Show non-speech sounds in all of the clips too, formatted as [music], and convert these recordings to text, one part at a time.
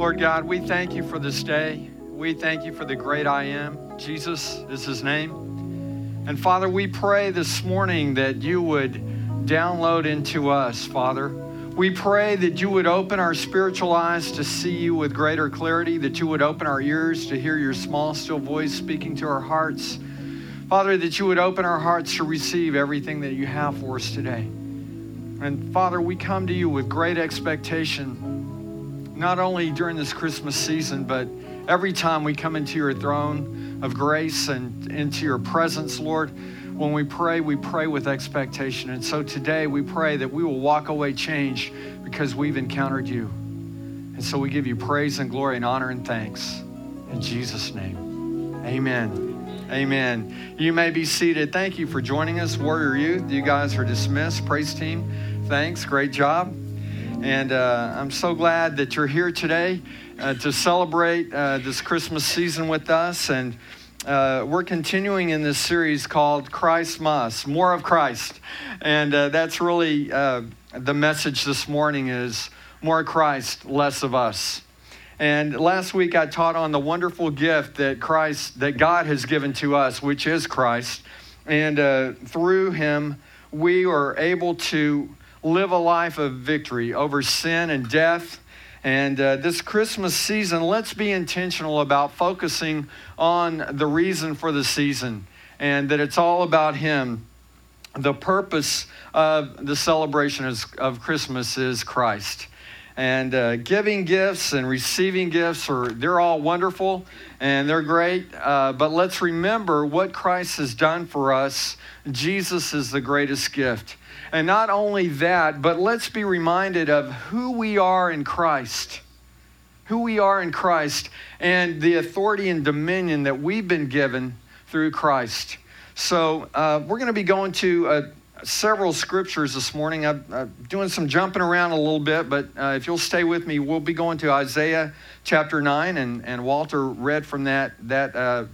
Lord God, we thank you for this day. We thank you for the great I am. Jesus is his name. And Father, we pray this morning that you would download into us, Father. We pray that you would open our spiritual eyes to see you with greater clarity, that you would open our ears to hear your small, still voice speaking to our hearts. Father, that you would open our hearts to receive everything that you have for us today. And Father, we come to you with great expectation, not only during this Christmas season, but every time we come into your throne of grace and into your presence, Lord. When we pray, we pray with expectation. And so today we pray that we will walk away changed because we've encountered you. And so we give you praise and glory and honor and thanks. In Jesus' name, amen. Amen. You may be seated. Thank you for joining us, Warrior Youth. You guys are dismissed. Praise team thanks. Great job. And uh, I'm so glad that you're here today uh, to celebrate uh, this Christmas season with us. And uh, we're continuing in this series called Christ Must, More of Christ. And uh, that's really uh, the message this morning is more Christ, less of us. And last week I taught on the wonderful gift that Christ, that God has given to us, which is Christ. And through him, we are able to live a life of victory over sin and death. And uh, this Christmas season, let's be intentional about focusing on the reason for the season and that it's all about Him. The purpose of the celebration of Christmas is Christ. And uh, giving gifts and receiving gifts are they're all wonderful and they're great. Uh, but let's remember what Christ has done for us. Jesus is the greatest gift. And not only that, but let's be reminded of who we are in Christ. Who we are in Christ and the authority and dominion that we've been given through Christ. So, uh, we're going to be going to uh, several scriptures this morning. I'm, I'm, doing some jumping around a little bit, but uh, if you'll stay with me, we'll be going to Isaiah chapter 9, and, and Walter read from that, that uh,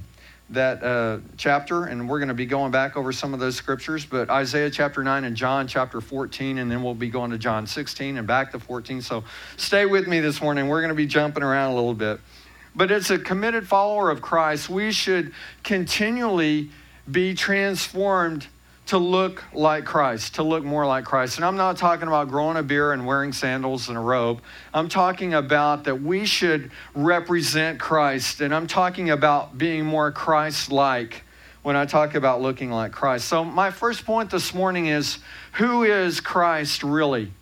that uh, chapter, and we're going to be going back over some of those scriptures. But Isaiah chapter 9 and John chapter 14, and then we'll be going to John 16 and back to 14. So stay with me this morning. We're going to be jumping around a little bit. But as a committed follower of Christ, we should continually be transformed to look like Christ, to look more like Christ. And I'm not talking about growing a beard and wearing sandals and a robe. I'm talking about that we should represent Christ. And I'm talking about being more Christ like when I talk about looking like Christ. So, my first point this morning is who is Christ really?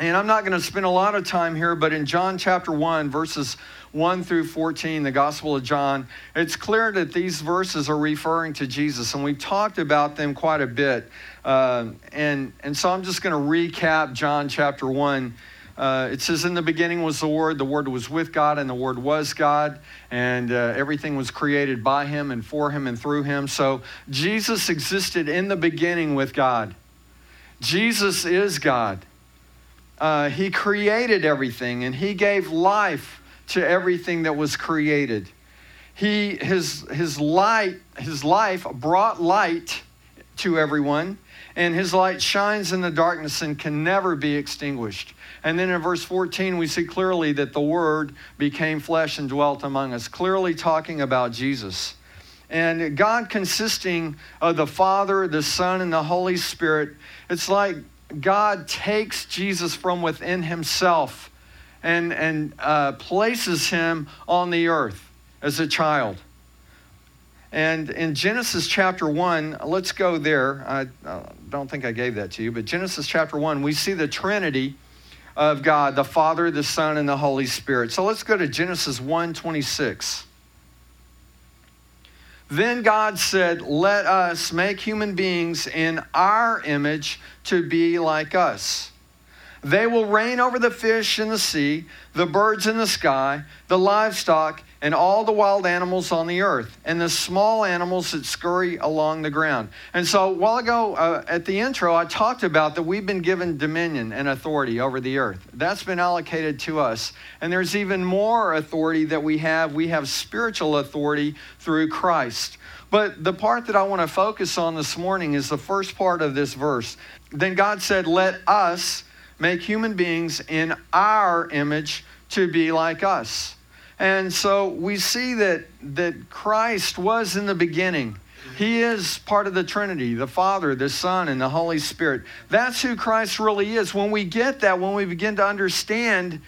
And I'm not going to spend a lot of time here, but in John chapter 1, verses 1 through 14, the Gospel of John, it's clear that these verses are referring to Jesus, and we've talked about them quite a bit. Uh, and, and so I'm just going to recap John chapter 1. Uh, it says, In the beginning was the Word, the Word was with God, and the Word was God, and uh, everything was created by Him and for Him and through Him. So Jesus existed in the beginning with God. Jesus is God. Uh, he created everything, and He gave life to everything that was created. He, his, his light, his life brought light to everyone, and his light shines in the darkness and can never be extinguished. And then in verse 14, we see clearly that the Word became flesh and dwelt among us, clearly talking about Jesus. And God, consisting of the Father, the Son, and the Holy Spirit, it's like God takes Jesus from within himself and, and uh, places him on the earth as a child. And in Genesis chapter 1, let's go there. I uh, don't think I gave that to you, but Genesis chapter 1, we see the Trinity of God, the Father, the Son, and the Holy Spirit. So let's go to Genesis 1 26. Then God said, Let us make human beings in our image to be like us. They will reign over the fish in the sea, the birds in the sky, the livestock, and all the wild animals on the earth, and the small animals that scurry along the ground. And so, a while ago uh, at the intro, I talked about that we've been given dominion and authority over the earth. That's been allocated to us. And there's even more authority that we have. We have spiritual authority through Christ. But the part that I want to focus on this morning is the first part of this verse. Then God said, Let us make human beings in our image to be like us. And so we see that, that Christ was in the beginning. He is part of the Trinity, the Father, the Son, and the Holy Spirit. That's who Christ really is. When we get that, when we begin to understand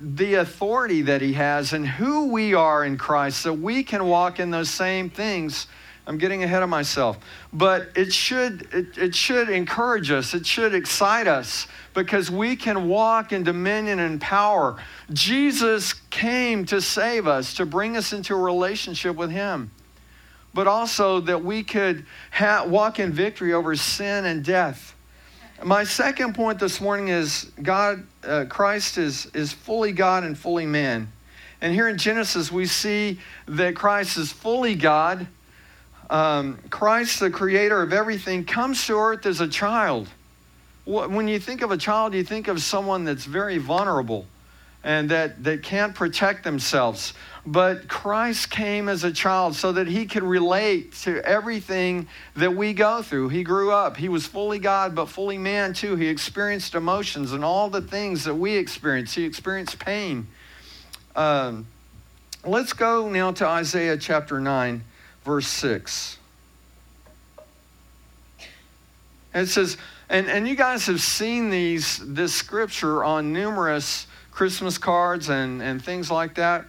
the authority that He has and who we are in Christ, so we can walk in those same things I'm getting ahead of myself. But it should, it, it should encourage us, it should excite us because we can walk in dominion and power. Jesus came to save us, to bring us into a relationship with Him, but also that we could ha- walk in victory over sin and death. My second point this morning is God, uh, Christ is, is fully God and fully man. And here in Genesis, we see that Christ is fully God um, Christ, the creator of everything, comes to earth as a child. When you think of a child, you think of someone that's very vulnerable and that, that can't protect themselves. But Christ came as a child so that he could relate to everything that we go through. He grew up. He was fully God, but fully man too. He experienced emotions and all the things that we experience. He experienced pain. Um, let's go now to Isaiah chapter 9 verse 6. And it says, and, and you guys have seen these this scripture on numerous Christmas cards and, and things like that.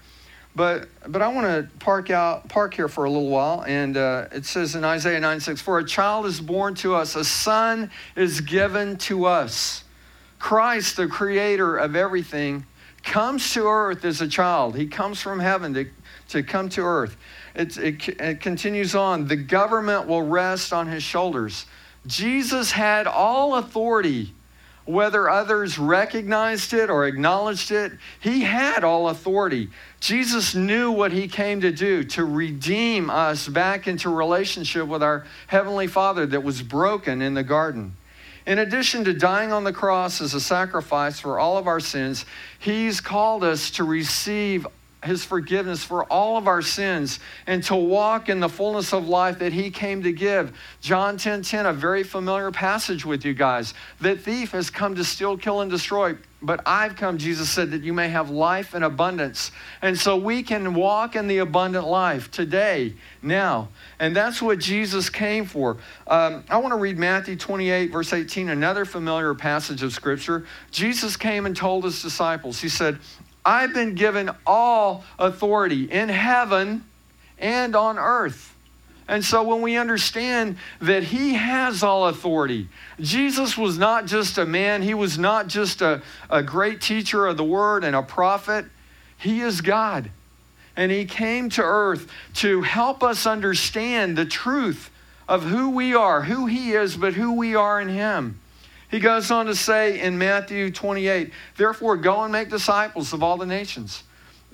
But but I want to park out park here for a little while, and uh, it says in Isaiah 9 6, For a child is born to us, a son is given to us. Christ, the creator of everything, comes to earth as a child. He comes from heaven to, to come to earth. It, it, it continues on the government will rest on his shoulders. Jesus had all authority, whether others recognized it or acknowledged it, he had all authority. Jesus knew what he came to do to redeem us back into relationship with our Heavenly Father that was broken in the garden. In addition to dying on the cross as a sacrifice for all of our sins, He's called us to receive his forgiveness for all of our sins and to walk in the fullness of life that he came to give. John 10:10, 10, 10, a very familiar passage with you guys. The thief has come to steal, kill, and destroy. But I've come, Jesus said, that you may have life in abundance. And so we can walk in the abundant life today, now. And that's what Jesus came for. Um, I want to read Matthew 28, verse 18, another familiar passage of Scripture. Jesus came and told his disciples, He said, I've been given all authority in heaven and on earth. And so when we understand that he has all authority, Jesus was not just a man, he was not just a, a great teacher of the word and a prophet. He is God. And he came to earth to help us understand the truth of who we are, who he is, but who we are in him. He goes on to say in Matthew 28, Therefore, go and make disciples of all the nations,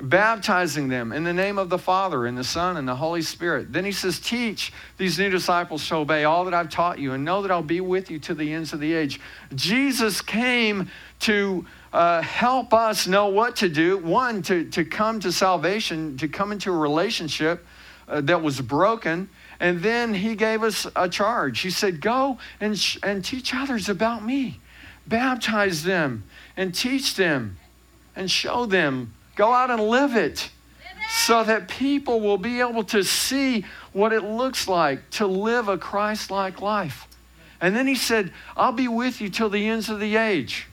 baptizing them in the name of the Father, and the Son, and the Holy Spirit. Then he says, Teach these new disciples to obey all that I've taught you, and know that I'll be with you to the ends of the age. Jesus came to uh, help us know what to do. One, to, to come to salvation, to come into a relationship uh, that was broken and then he gave us a charge. He said, Go and, sh- and teach others about me, baptize them and teach them and show them. Go out and live it so that people will be able to see what it looks like to live a Christ like life. And then he said, I'll be with you till the ends of the age.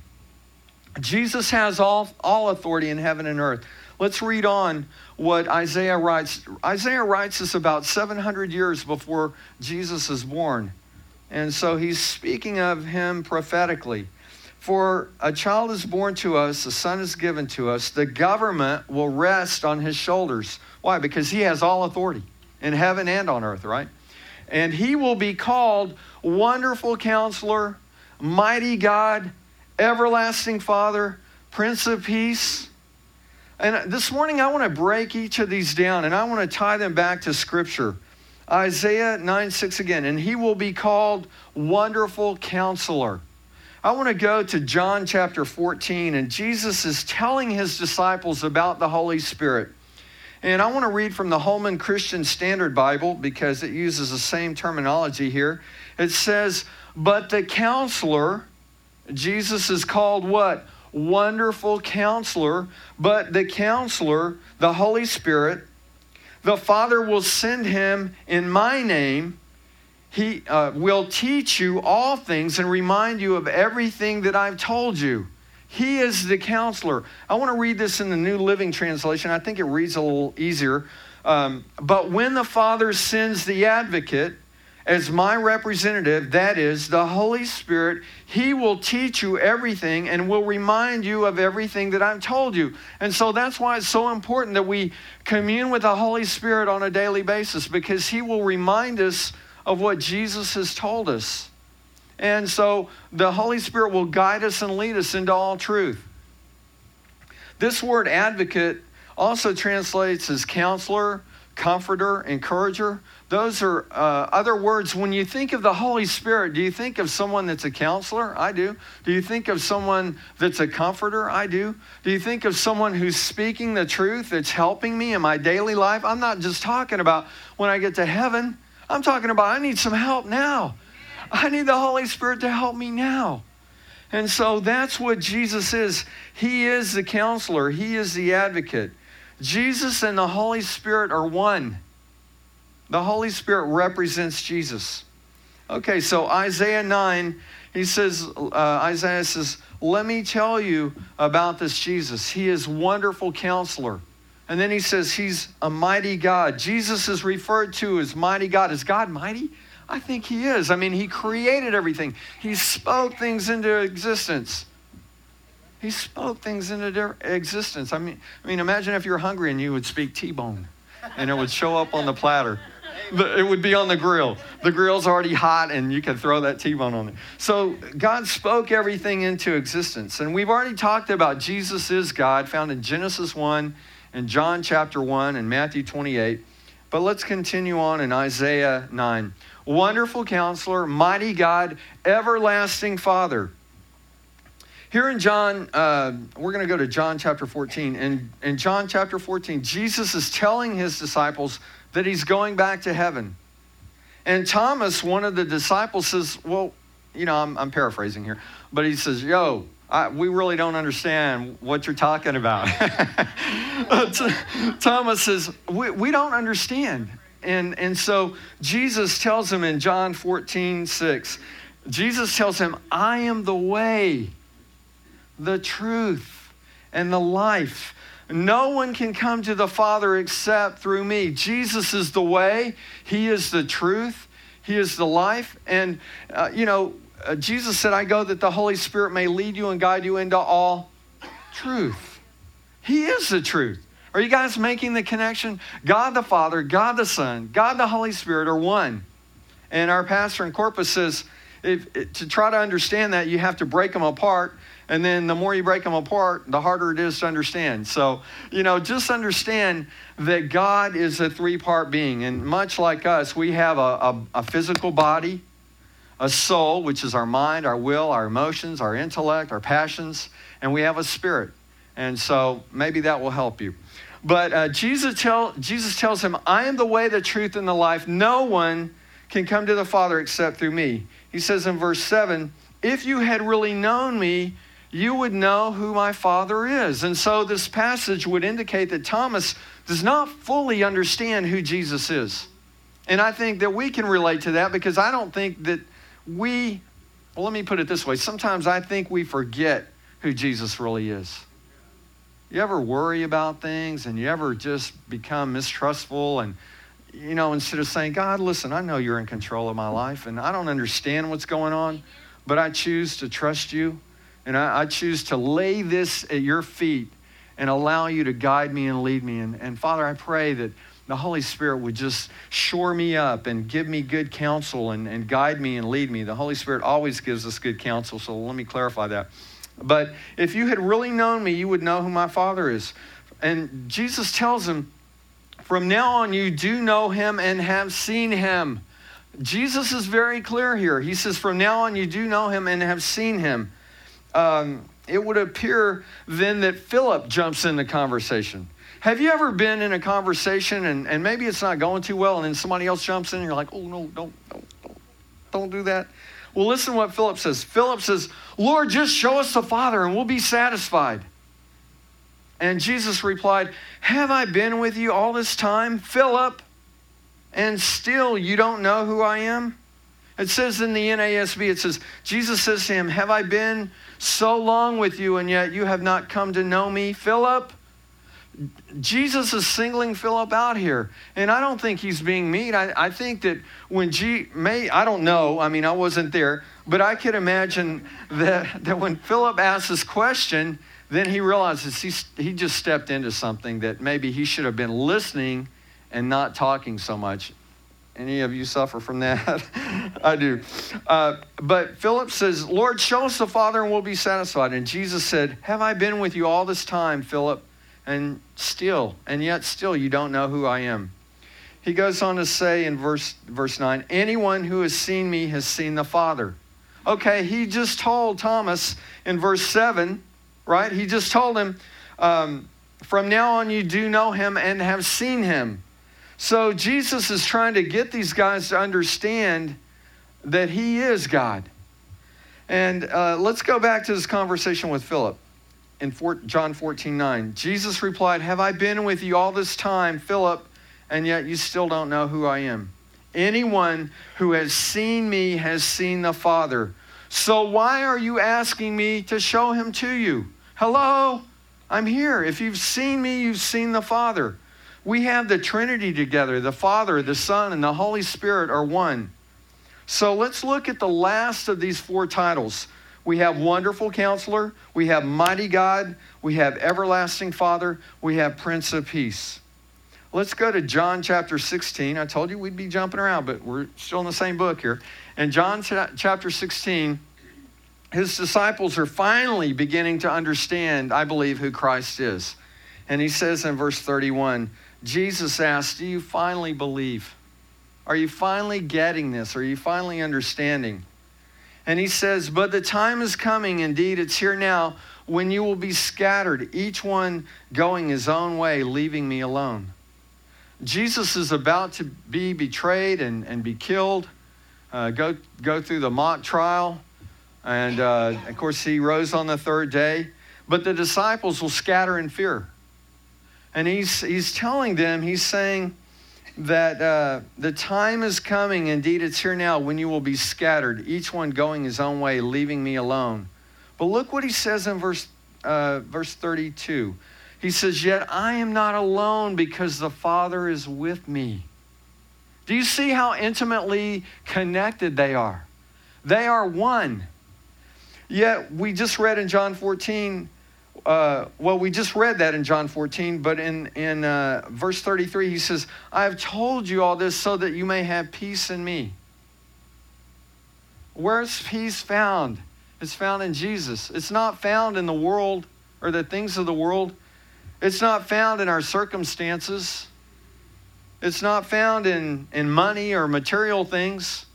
Jesus has all, all authority in heaven and earth. Let's read on what Isaiah writes. Isaiah writes this about 700 years before Jesus is born. And so he's speaking of him prophetically. For a child is born to us, a son is given to us, the government will rest on his shoulders. Why? Because he has all authority in heaven and on earth, right? And he will be called Wonderful Counselor, Mighty God, Everlasting Father, Prince of Peace. And this morning, I want to break each of these down and I want to tie them back to Scripture. Isaiah 9 6 again, and he will be called Wonderful Counselor. I want to go to John chapter 14, and Jesus is telling his disciples about the Holy Spirit. And I want to read from the Holman Christian Standard Bible because it uses the same terminology here. It says, But the counselor, Jesus is called what? Wonderful counselor, but the counselor, the Holy Spirit, the Father will send him in my name. He uh, will teach you all things and remind you of everything that I've told you. He is the counselor. I want to read this in the New Living Translation. I think it reads a little easier. Um, but when the Father sends the advocate, as my representative, that is the Holy Spirit, He will teach you everything and will remind you of everything that I've told you. And so that's why it's so important that we commune with the Holy Spirit on a daily basis because He will remind us of what Jesus has told us. And so the Holy Spirit will guide us and lead us into all truth. This word advocate also translates as counselor, comforter, encourager. Those are uh, other words. When you think of the Holy Spirit, do you think of someone that's a counselor? I do. Do you think of someone that's a comforter? I do. Do you think of someone who's speaking the truth that's helping me in my daily life? I'm not just talking about when I get to heaven, I'm talking about I need some help now. I need the Holy Spirit to help me now. And so that's what Jesus is. He is the counselor, He is the advocate. Jesus and the Holy Spirit are one. The Holy Spirit represents Jesus. Okay, so Isaiah 9, he says, uh, Isaiah says, Let me tell you about this Jesus. He is wonderful counselor. And then he says, He's a mighty God. Jesus is referred to as mighty God. Is God mighty? I think He is. I mean, He created everything, He spoke things into existence. He spoke things into existence. I mean, I mean, imagine if you're hungry and you would speak T-bone, and it would show up on the platter. It would be on the grill. The grill's already hot, and you can throw that T-bone on it. So God spoke everything into existence, and we've already talked about Jesus is God, found in Genesis one, and John chapter one, and Matthew 28. But let's continue on in Isaiah 9. Wonderful counselor, mighty God, everlasting Father here in John, uh, we're going to go to John chapter 14. And in John chapter 14, Jesus is telling his disciples that he's going back to heaven. And Thomas, one of the disciples, says, Well, you know, I'm, I'm paraphrasing here, but he says, Yo, I, we really don't understand what you're talking about. [laughs] Thomas says, we, we don't understand. And, and so Jesus tells him in John 14, 6, Jesus tells him, I am the way the truth, and the life. No one can come to the Father except through me. Jesus is the way, He is the truth, He is the life. And, uh, you know, uh, Jesus said, I go that the Holy Spirit may lead you and guide you into all truth. He is the truth. Are you guys making the connection? God the Father, God the Son, God the Holy Spirit are one. And our pastor in Corpus says, if, to try to understand that, you have to break them apart and then the more you break them apart, the harder it is to understand. So, you know, just understand that God is a three part being. And much like us, we have a, a, a, physical body, a soul, which is our mind, our will, our emotions, our intellect, our passions, and we have a spirit. And so maybe that will help you. But uh, Jesus, tell, Jesus tells him, I am the way, the truth, and the life. No one can come to the Father except through me. He says in verse 7 If you had really known me, you would know who my Father is. And so this passage would indicate that Thomas does not fully understand who Jesus is. And I think that we can relate to that because I don't think that we, well, let me put it this way. Sometimes I think we forget who Jesus really is. You ever worry about things and you ever just become mistrustful and, you know, instead of saying, God, listen, I know you're in control of my life and I don't understand what's going on, but I choose to trust you. And I, I, choose to lay this at your feet and allow you to guide me and lead me. And, and Father, I pray that the Holy Spirit would just shore me up and give me good counsel and, and guide me and lead me. The Holy Spirit always gives us good counsel, so let me clarify that. But if you had really known me, you would know who my Father is. And Jesus tells him, From now on, you do know him and have seen him. Jesus is very clear here. He says, From now on, you do know him and have seen him um, it would appear then that Philip jumps in the conversation. Have you ever been in a conversation and, and maybe it's not going too well and then somebody else jumps in and you're like, oh, no, don't, don't, don't, don't do that? Well, listen to what Philip says. Philip says, Lord, just show us the Father and we'll be satisfied. And Jesus replied, Have I been with you all this time, Philip, and still you don't know who I am? It says in the NASB, it says, Jesus says to him, Have I been so long with you, and yet you have not come to know me, Philip? Jesus is singling Philip out here. And I don't think he's being mean. I, I think that when G may, I don't know, I mean, I wasn't there, but I could imagine that, that when Philip asks this question, then he realizes he, he just stepped into something that maybe he should have been listening and not talking so much. Any of you suffer from that? [laughs] I do. Uh, but Philip says, Lord, show us the Father and we'll be satisfied. And Jesus said, Have I been with you all this time, Philip? And still, and yet still, you don't know who I am. He goes on to say in verse, verse 9, Anyone who has seen me has seen the Father. Okay, he just told Thomas in verse 7, right? He just told him, um, From now on, you do know him and have seen him. So Jesus is trying to get these guys to understand that he is God. And uh, let's go back to this conversation with Philip in John 14 9. Jesus replied, Have I been with you all this time, Philip, and yet you still don't know who I am? Anyone who has seen me has seen the Father. So why are you asking me to show him to you? Hello? I'm here. If you've seen me, you've seen the Father. We have the Trinity together. The Father, the Son, and the Holy Spirit are one. So let's look at the last of these four titles. We have Wonderful Counselor, we have Mighty God, we have Everlasting Father, we have Prince of Peace. Let's go to John chapter 16. I told you we'd be jumping around, but we're still in the same book here. In John chapter 16, his disciples are finally beginning to understand, I believe, who Christ is. And he says in verse 31 Jesus asked, Do you finally believe? Are you finally getting this? Are you finally understanding? And he says, But the time is coming, indeed, it's here now, when you will be scattered, each one going his own way, leaving me alone. Jesus is about to be betrayed and, and be killed, uh, go, go through the mock trial. And uh, of course, he rose on the third day. But the disciples will scatter in fear. And he's, he's telling them, he's saying that uh, the time is coming, indeed it's here now, when you will be scattered, each one going his own way, leaving me alone. But look what he says in verse, uh, verse 32. He says, Yet I am not alone because the Father is with me. Do you see how intimately connected they are? They are one. Yet we just read in John 14 uh, well, we just read that in John 14, but in, in uh, verse 33, he says, I have told you all this so that you may have peace in me. Where's peace found? It's found in Jesus. It's not found in the world or the things of the world. It's not found in our circumstances. It's not found in, in money or material things.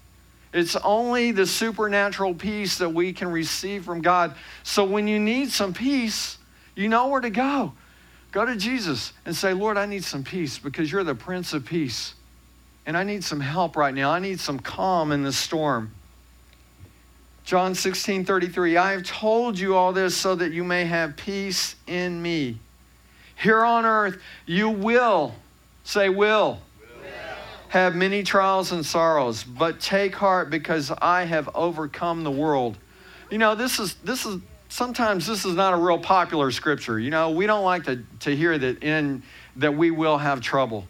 It's only the supernatural peace that we can receive from God. So when you need some peace, you know where to go. Go to Jesus and say, Lord, I need some peace because you're the Prince of Peace. And I need some help right now. I need some calm in the storm. John 16 33, I have told you all this so that you may have peace in me. Here on earth, you will, say, will, will. Have many trials and sorrows, but take heart because I have overcome the world. You know, this is, this is sometimes this is not a real popular scripture. You know, we don't like to, to hear that in that we will have trouble.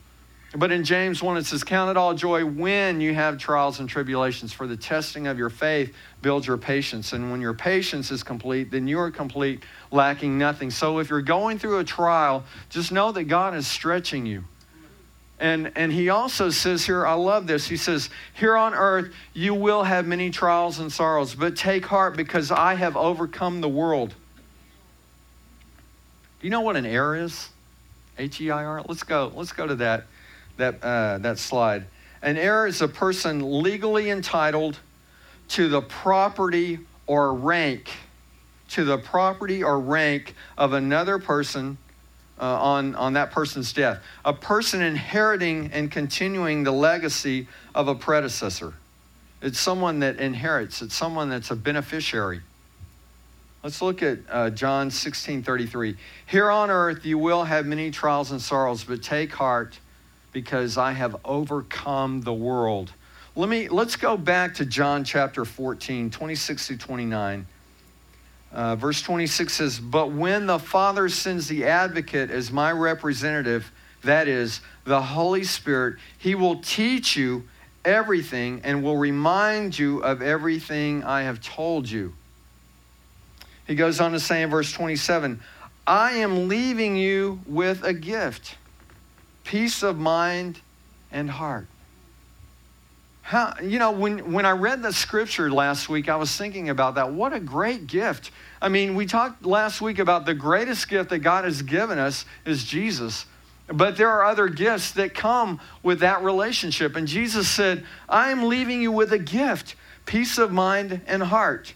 But in James 1, it says, Count it all joy when you have trials and tribulations, for the testing of your faith builds your patience. And when your patience is complete, then you are complete, lacking nothing. So if you're going through a trial, just know that God is stretching you. And, and he also says here, I love this. He says, Here on earth you will have many trials and sorrows, but take heart because I have overcome the world. Do you know what an heir is? H E I R? Let's go. Let's go to that, that, uh, that slide. An heir is a person legally entitled to the property or rank, to the property or rank of another person uh, on, on that person's death. A person inheriting and continuing the legacy of a predecessor. It's someone that inherits, it's someone that's a beneficiary. Let's look at uh, John 16 33. Here on earth you will have many trials and sorrows, but take heart because I have overcome the world. Let me, let's go back to John chapter 14, 26 to 29. Uh, verse 26 says, But when the Father sends the advocate as my representative, that is, the Holy Spirit, he will teach you everything and will remind you of everything I have told you. He goes on to say in verse 27 I am leaving you with a gift peace of mind and heart. How, you know, when, when I read the scripture last week, I was thinking about that. What a great gift. I mean, we talked last week about the greatest gift that God has given us is Jesus. But there are other gifts that come with that relationship. And Jesus said, I am leaving you with a gift peace of mind and heart.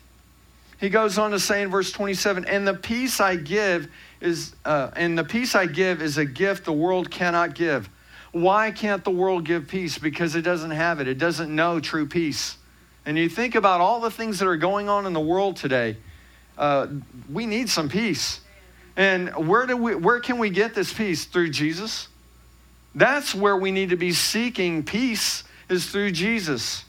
He goes on to say in verse 27 and the peace I give is, uh, and the peace I give is a gift the world cannot give. Why can't the world give peace? Because it doesn't have it, it doesn't know true peace. And you think about all the things that are going on in the world today, uh, we need some peace. And where, do we, where can we get this peace? Through Jesus. That's where we need to be seeking peace, is through Jesus.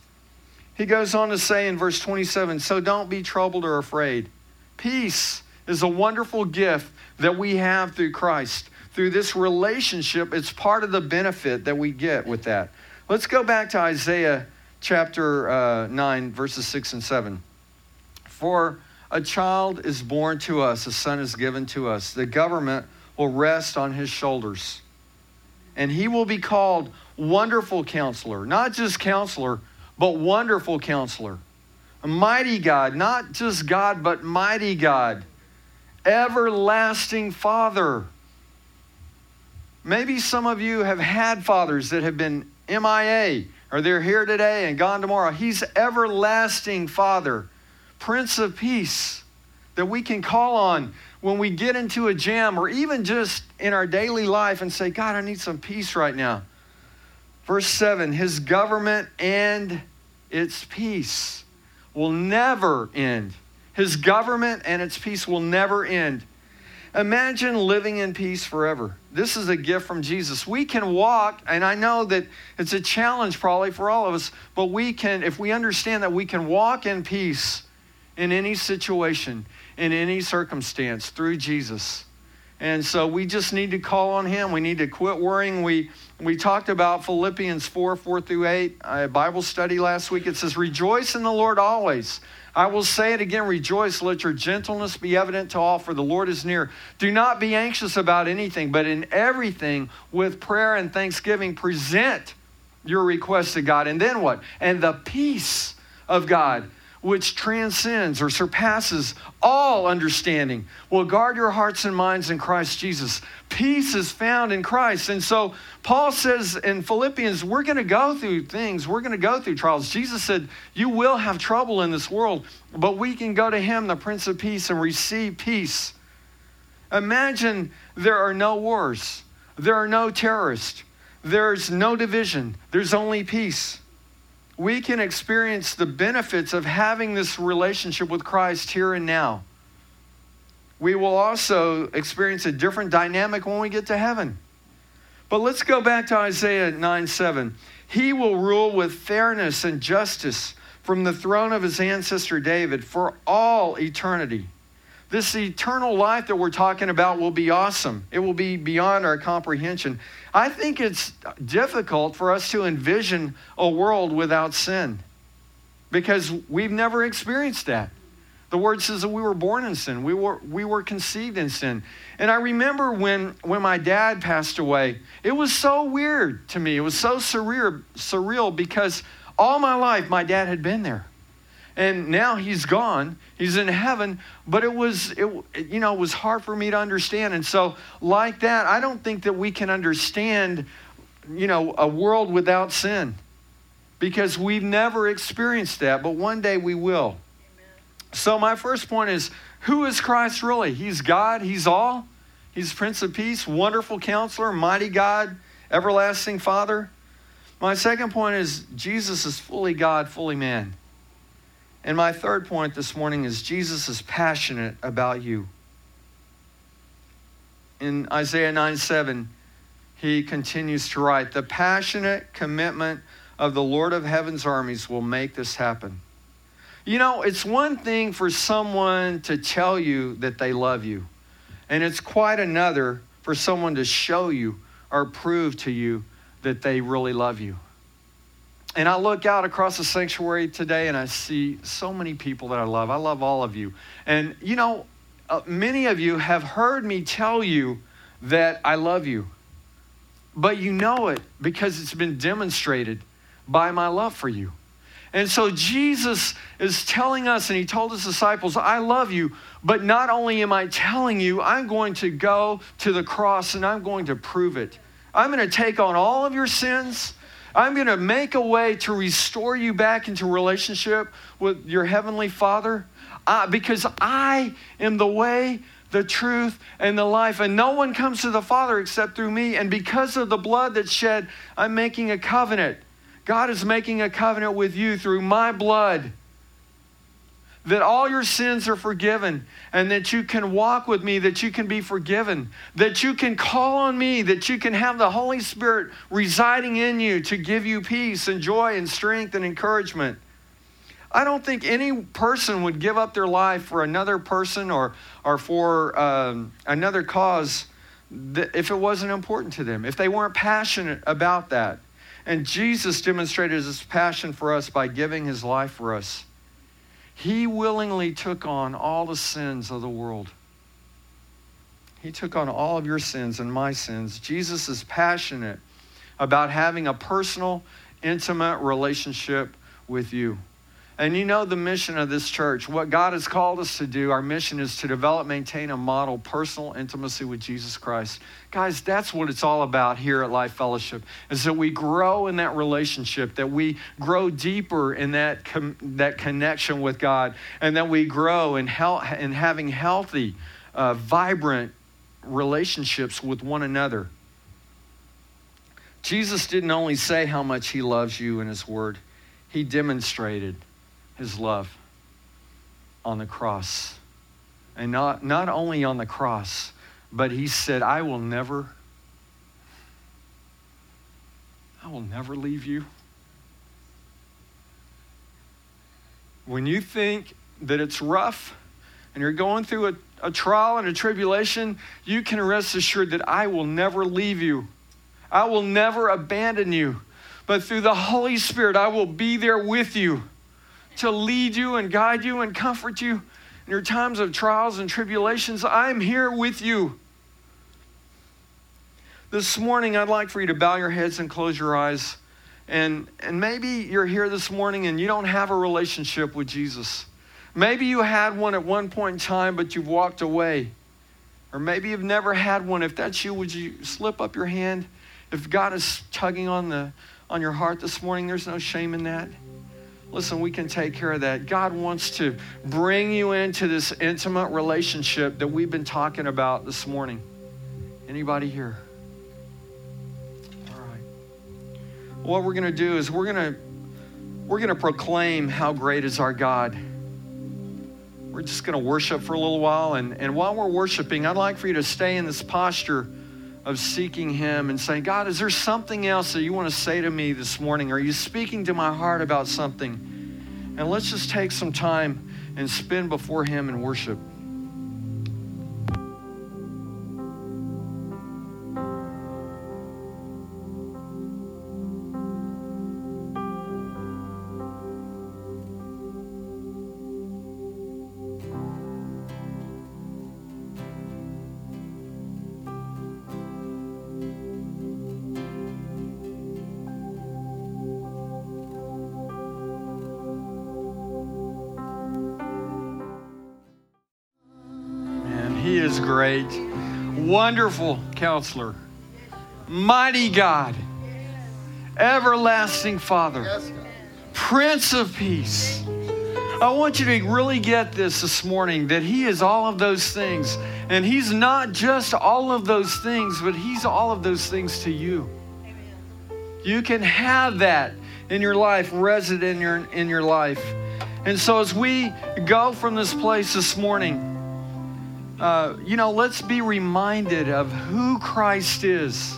He goes on to say in verse 27 So don't be troubled or afraid. Peace is a wonderful gift that we have through Christ. Through this relationship, it's part of the benefit that we get with that. Let's go back to Isaiah chapter uh, 9, verses 6 and 7. For a child is born to us, a son is given to us. The government will rest on his shoulders. And he will be called Wonderful Counselor, not just Counselor, but Wonderful Counselor. A mighty God, not just God, but mighty God. Everlasting Father. Maybe some of you have had fathers that have been MIA, or they're here today and gone tomorrow. He's everlasting Father. Prince of Peace that we can call on when we get into a jam or even just in our daily life and say, God, I need some peace right now. Verse 7 His government and its peace will never end. His government and its peace will never end. Imagine living in peace forever. This is a gift from Jesus. We can walk, and I know that it's a challenge probably for all of us, but we can, if we understand that we can walk in peace in any situation, in any circumstance through Jesus. And so we just need to call on him. We need to quit worrying. We we talked about Philippians 4, 4 through 8, a Bible study last week. It says, Rejoice in the Lord always. I will say it again, rejoice. Let your gentleness be evident to all, for the Lord is near. Do not be anxious about anything, but in everything, with prayer and thanksgiving, present your requests to God. And then what? And the peace of God which transcends or surpasses all understanding, will guard your hearts and minds in Christ Jesus. Peace is found in Christ. And so Paul says in Philippians, we're going to go through things, we're going to go through trials. Jesus said, You will have trouble in this world, but we can go to Him, the Prince of Peace, and receive peace. Imagine there are no wars, there are no terrorists, there's no division, there's only peace we can experience the benefits of having this relationship with Christ here and now. We will also experience a different dynamic when we get to heaven. But let's go back to Isaiah 9 7. He will rule with fairness and justice from the throne of his ancestor David for all eternity. This eternal life that we're talking about will be awesome. It will be beyond our comprehension. I think it's difficult for us to envision a world without sin because we've never experienced that. The word says that we were born in sin. We were, we were conceived in sin. And I remember when, when my dad passed away, it was so weird to me. It was so surreal, surreal because all my life my dad had been there and now he's gone. He's in heaven. But it was it, you know it was hard for me to understand. And so like that i don't think that we can understand you know a world without sin. Because we've never experienced that but one day we will. Amen. so my first point is who is christ really? He's god. He's all. He's prince of peace wonderful counselor mighty god everlasting father. My second point is Jesus is fully God, fully man. And my third point this morning is Jesus is passionate about you. In Isaiah 9 7, he continues to write, The passionate commitment of the Lord of heaven's armies will make this happen. You know, it's one thing for someone to tell you that they love you, and it's quite another for someone to show you or prove to you that they really love you. And I look out across the sanctuary today and I see so many people that I love. I love all of you. And, you know, uh, many of you have heard me tell you that I love you, but you know it because it's been demonstrated by my love for you. And so Jesus is telling us, and he told his disciples, I love you, but not only am I telling you, I'm going to go to the cross and I'm going to prove it. I'm going to take on all of your sins. I'm going to make a way to restore you back into relationship with your heavenly Father uh, because I am the way, the truth, and the life. And no one comes to the Father except through me. And because of the blood that's shed, I'm making a covenant. God is making a covenant with you through my blood that all your sins are forgiven and that you can walk with me, that you can be forgiven, that you can call on me, that you can have the Holy Spirit residing in you to give you peace and joy and strength and encouragement. I don't think any person would give up their life for another person or, or for um, another cause if it wasn't important to them, if they weren't passionate about that. And Jesus demonstrated his passion for us by giving his life for us. He willingly took on all the sins of the world. He took on all of your sins and my sins. Jesus is passionate about having a personal, intimate relationship with you. And you know the mission of this church. What God has called us to do, our mission is to develop, maintain, and model personal intimacy with Jesus Christ. Guys, that's what it's all about here at Life Fellowship, is that we grow in that relationship, that we grow deeper in that, com- that connection with God, and that we grow in, hel- in having healthy, uh, vibrant relationships with one another. Jesus didn't only say how much he loves you in his word, he demonstrated his love on the cross. And not, not only on the cross, but he said, I will never, I will never leave you. When you think that it's rough and you're going through a, a trial and a tribulation, you can rest assured that I will never leave you. I will never abandon you. But through the Holy Spirit, I will be there with you to lead you and guide you and comfort you in your times of trials and tribulations. I'm here with you. This morning, I'd like for you to bow your heads and close your eyes. And, and maybe you're here this morning and you don't have a relationship with Jesus. Maybe you had one at one point in time, but you've walked away. Or maybe you've never had one. If that's you, would you slip up your hand? If God is tugging on, the, on your heart this morning, there's no shame in that. Listen, we can take care of that. God wants to bring you into this intimate relationship that we've been talking about this morning. Anybody here? All right. What we're going to do is we're going to we're going to proclaim how great is our God. We're just going to worship for a little while and and while we're worshiping, I'd like for you to stay in this posture of seeking Him and saying, God, is there something else that you want to say to me this morning? Are you speaking to my heart about something? And let's just take some time and spend before Him in worship. Great, wonderful counselor, mighty God, everlasting Father, Prince of Peace. I want you to really get this this morning that He is all of those things. And He's not just all of those things, but He's all of those things to you. You can have that in your life, resident in your, in your life. And so as we go from this place this morning, uh, you know, let's be reminded of who Christ is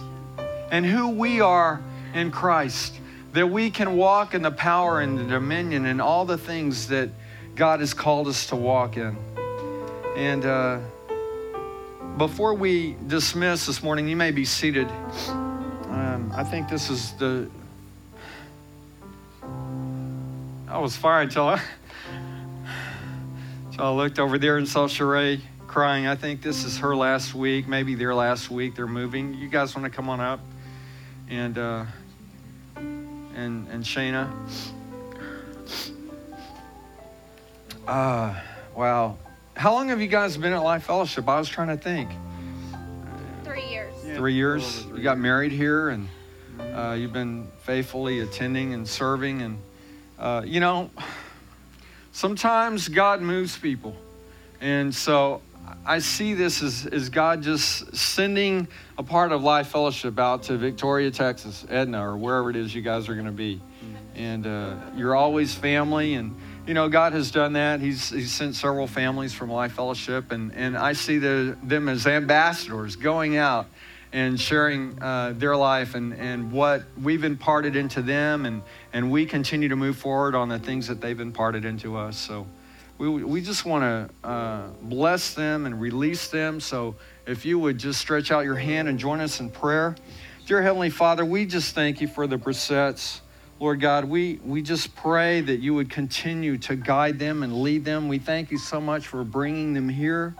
and who we are in Christ. That we can walk in the power and the dominion and all the things that God has called us to walk in. And uh, before we dismiss this morning, you may be seated. Um, I think this is the. I was fired until I, until I looked over there and saw Sheree crying. I think this is her last week, maybe their last week. They're moving. You guys want to come on up? And uh, and and Shayna. Uh, wow. How long have you guys been at Life Fellowship? I was trying to think. Three years. Yeah, three years. Three you got married here, and uh, you've been faithfully attending and serving. And uh, you know, sometimes God moves people, and so I see this as, as God just sending a part of Life Fellowship out to Victoria, Texas, Edna, or wherever it is you guys are going to be. And uh, you're always family, and you know, God has done that. He's, he's sent several families from Life Fellowship, and, and I see the, them as ambassadors going out and sharing uh, their life and, and what we've imparted into them, and, and we continue to move forward on the things that they've imparted into us. So we, we just want to uh, bless them and release them. So if you would just stretch out your hand and join us in prayer. Dear Heavenly Father, we just thank you for the Brissettes. Lord God, we, we just pray that you would continue to guide them and lead them. We thank you so much for bringing them here.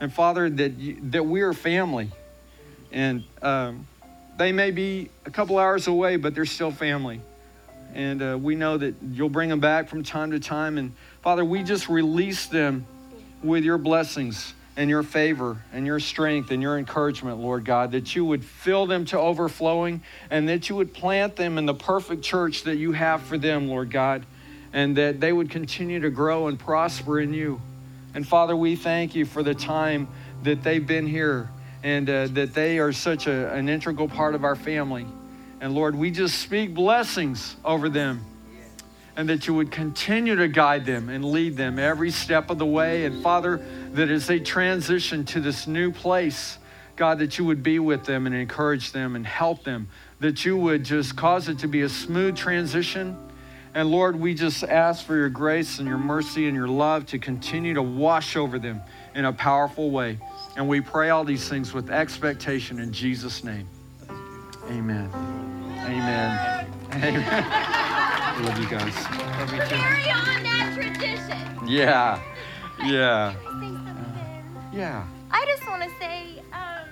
And Father, that, you, that we are family. And um, they may be a couple hours away, but they're still family. And uh, we know that you'll bring them back from time to time. And Father, we just release them with your blessings and your favor and your strength and your encouragement, Lord God, that you would fill them to overflowing and that you would plant them in the perfect church that you have for them, Lord God, and that they would continue to grow and prosper in you. And Father, we thank you for the time that they've been here and uh, that they are such a, an integral part of our family. And Lord, we just speak blessings over them and that you would continue to guide them and lead them every step of the way. And Father, that as they transition to this new place, God, that you would be with them and encourage them and help them, that you would just cause it to be a smooth transition. And Lord, we just ask for your grace and your mercy and your love to continue to wash over them in a powerful way. And we pray all these things with expectation in Jesus' name. Amen. Amen. Amen. I love you guys. Love you Carry on that tradition. Yeah. Yeah. yeah. I just want to say, um,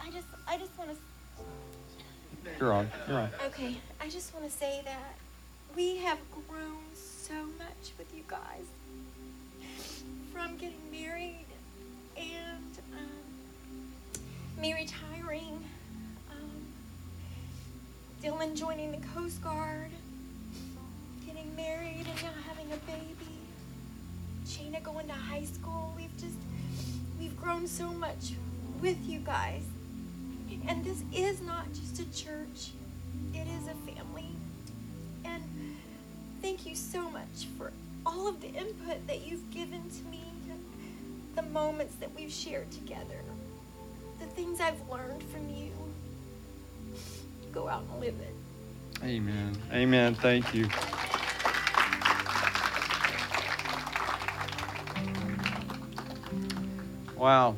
I just, I just want to. You're on. You're on. Okay. I just want to say that we have grown so much with you guys from getting married and um, me retiring um, Dylan joining the Coast Guard, getting married, and now having a baby. Shayna going to high school. We've just, we've grown so much with you guys. And this is not just a church, it is a family. And thank you so much for all of the input that you've given to me, the moments that we've shared together, the things I've learned from you go out and live it. Amen. Amen. Thank you. Wow.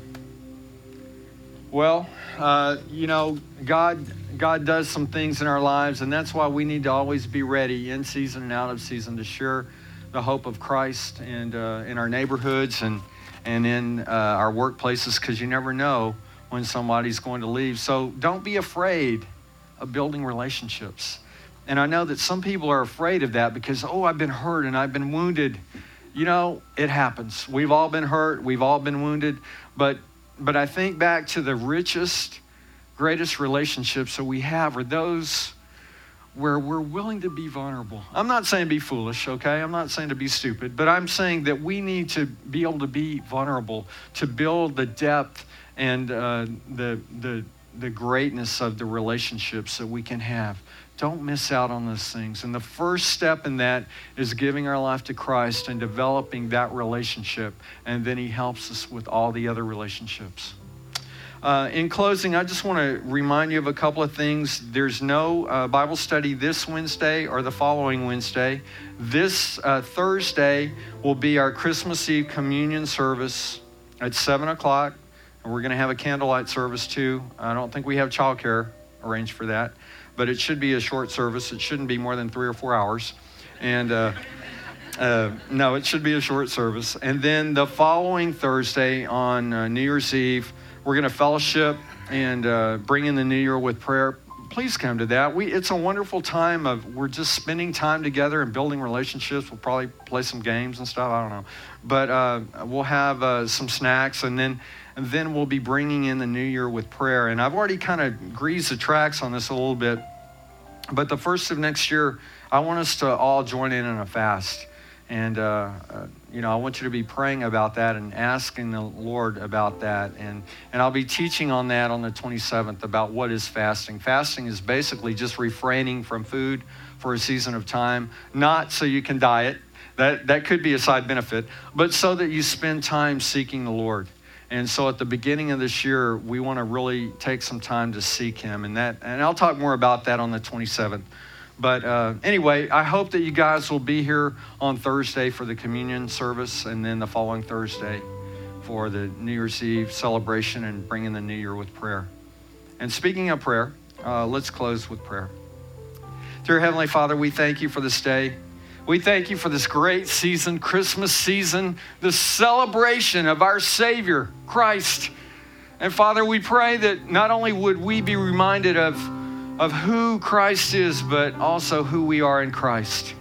Well, uh, you know, God God does some things in our lives, and that's why we need to always be ready in season and out of season to share the hope of Christ and uh, in our neighborhoods and and in uh, our workplaces, because you never know when somebody's going to leave. So don't be afraid of building relationships. And I know that some people are afraid of that because, oh, I've been hurt and I've been wounded. You know, it happens. We've all been hurt, we've all been wounded. But, but I think back to the richest, greatest relationships that we have are those where we're willing to be vulnerable. I'm not saying be foolish, okay? I'm not saying to be stupid, but I'm saying that we need to be able to be vulnerable, to build the depth and uh, the, the the greatness of the relationships that we can have. Don't miss out on those things. And the first step in that is giving our life to Christ and developing that relationship. And then He helps us with all the other relationships. Uh, in closing, I just want to remind you of a couple of things. There's no uh, Bible study this Wednesday or the following Wednesday. This uh, Thursday will be our Christmas Eve communion service at 7 o'clock. We're going to have a candlelight service too. I don't think we have childcare arranged for that but it should be a short service. It shouldn't be more than three or four hours. And uh, uh, no, it should be a short service. And then the following Thursday on uh, New Year's Eve, we're going to fellowship and uh, bring in the new year with prayer. Please come to that. We, it's a wonderful time of we're just spending time together and building relationships. We'll probably play some games and stuff. I don't know, but uh, we'll have uh, some snacks and then then we'll be bringing in the new year with prayer. And I've already kind of greased the tracks on this a little bit, but the first of next year, I want us to all join in in a fast. And, uh, uh, you know, I want you to be praying about that and asking the Lord about that. And, and I'll be teaching on that on the 27th about what is fasting. Fasting is basically just refraining from food for a season of time, not so you can diet. That, that could be a side benefit, but so that you spend time seeking the Lord. And so at the beginning of this year, we want to really take some time to seek Him. And, that, and I'll talk more about that on the 27th. But uh, anyway, I hope that you guys will be here on Thursday for the communion service and then the following Thursday for the New Year's Eve celebration and bringing the new year with prayer. And speaking of prayer, uh, let's close with prayer. Dear Heavenly Father, we thank you for this day. We thank you for this great season, Christmas season, the celebration of our Savior, Christ. And Father, we pray that not only would we be reminded of, of who Christ is, but also who we are in Christ.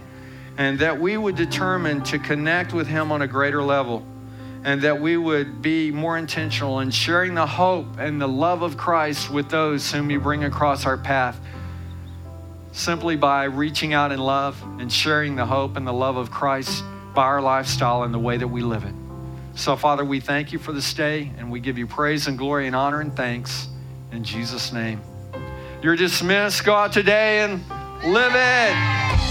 And that we would determine to connect with Him on a greater level. And that we would be more intentional in sharing the hope and the love of Christ with those whom you bring across our path simply by reaching out in love and sharing the hope and the love of Christ by our lifestyle and the way that we live it. So, Father, we thank you for this day and we give you praise and glory and honor and thanks in Jesus' name. You're dismissed. Go out today and live it.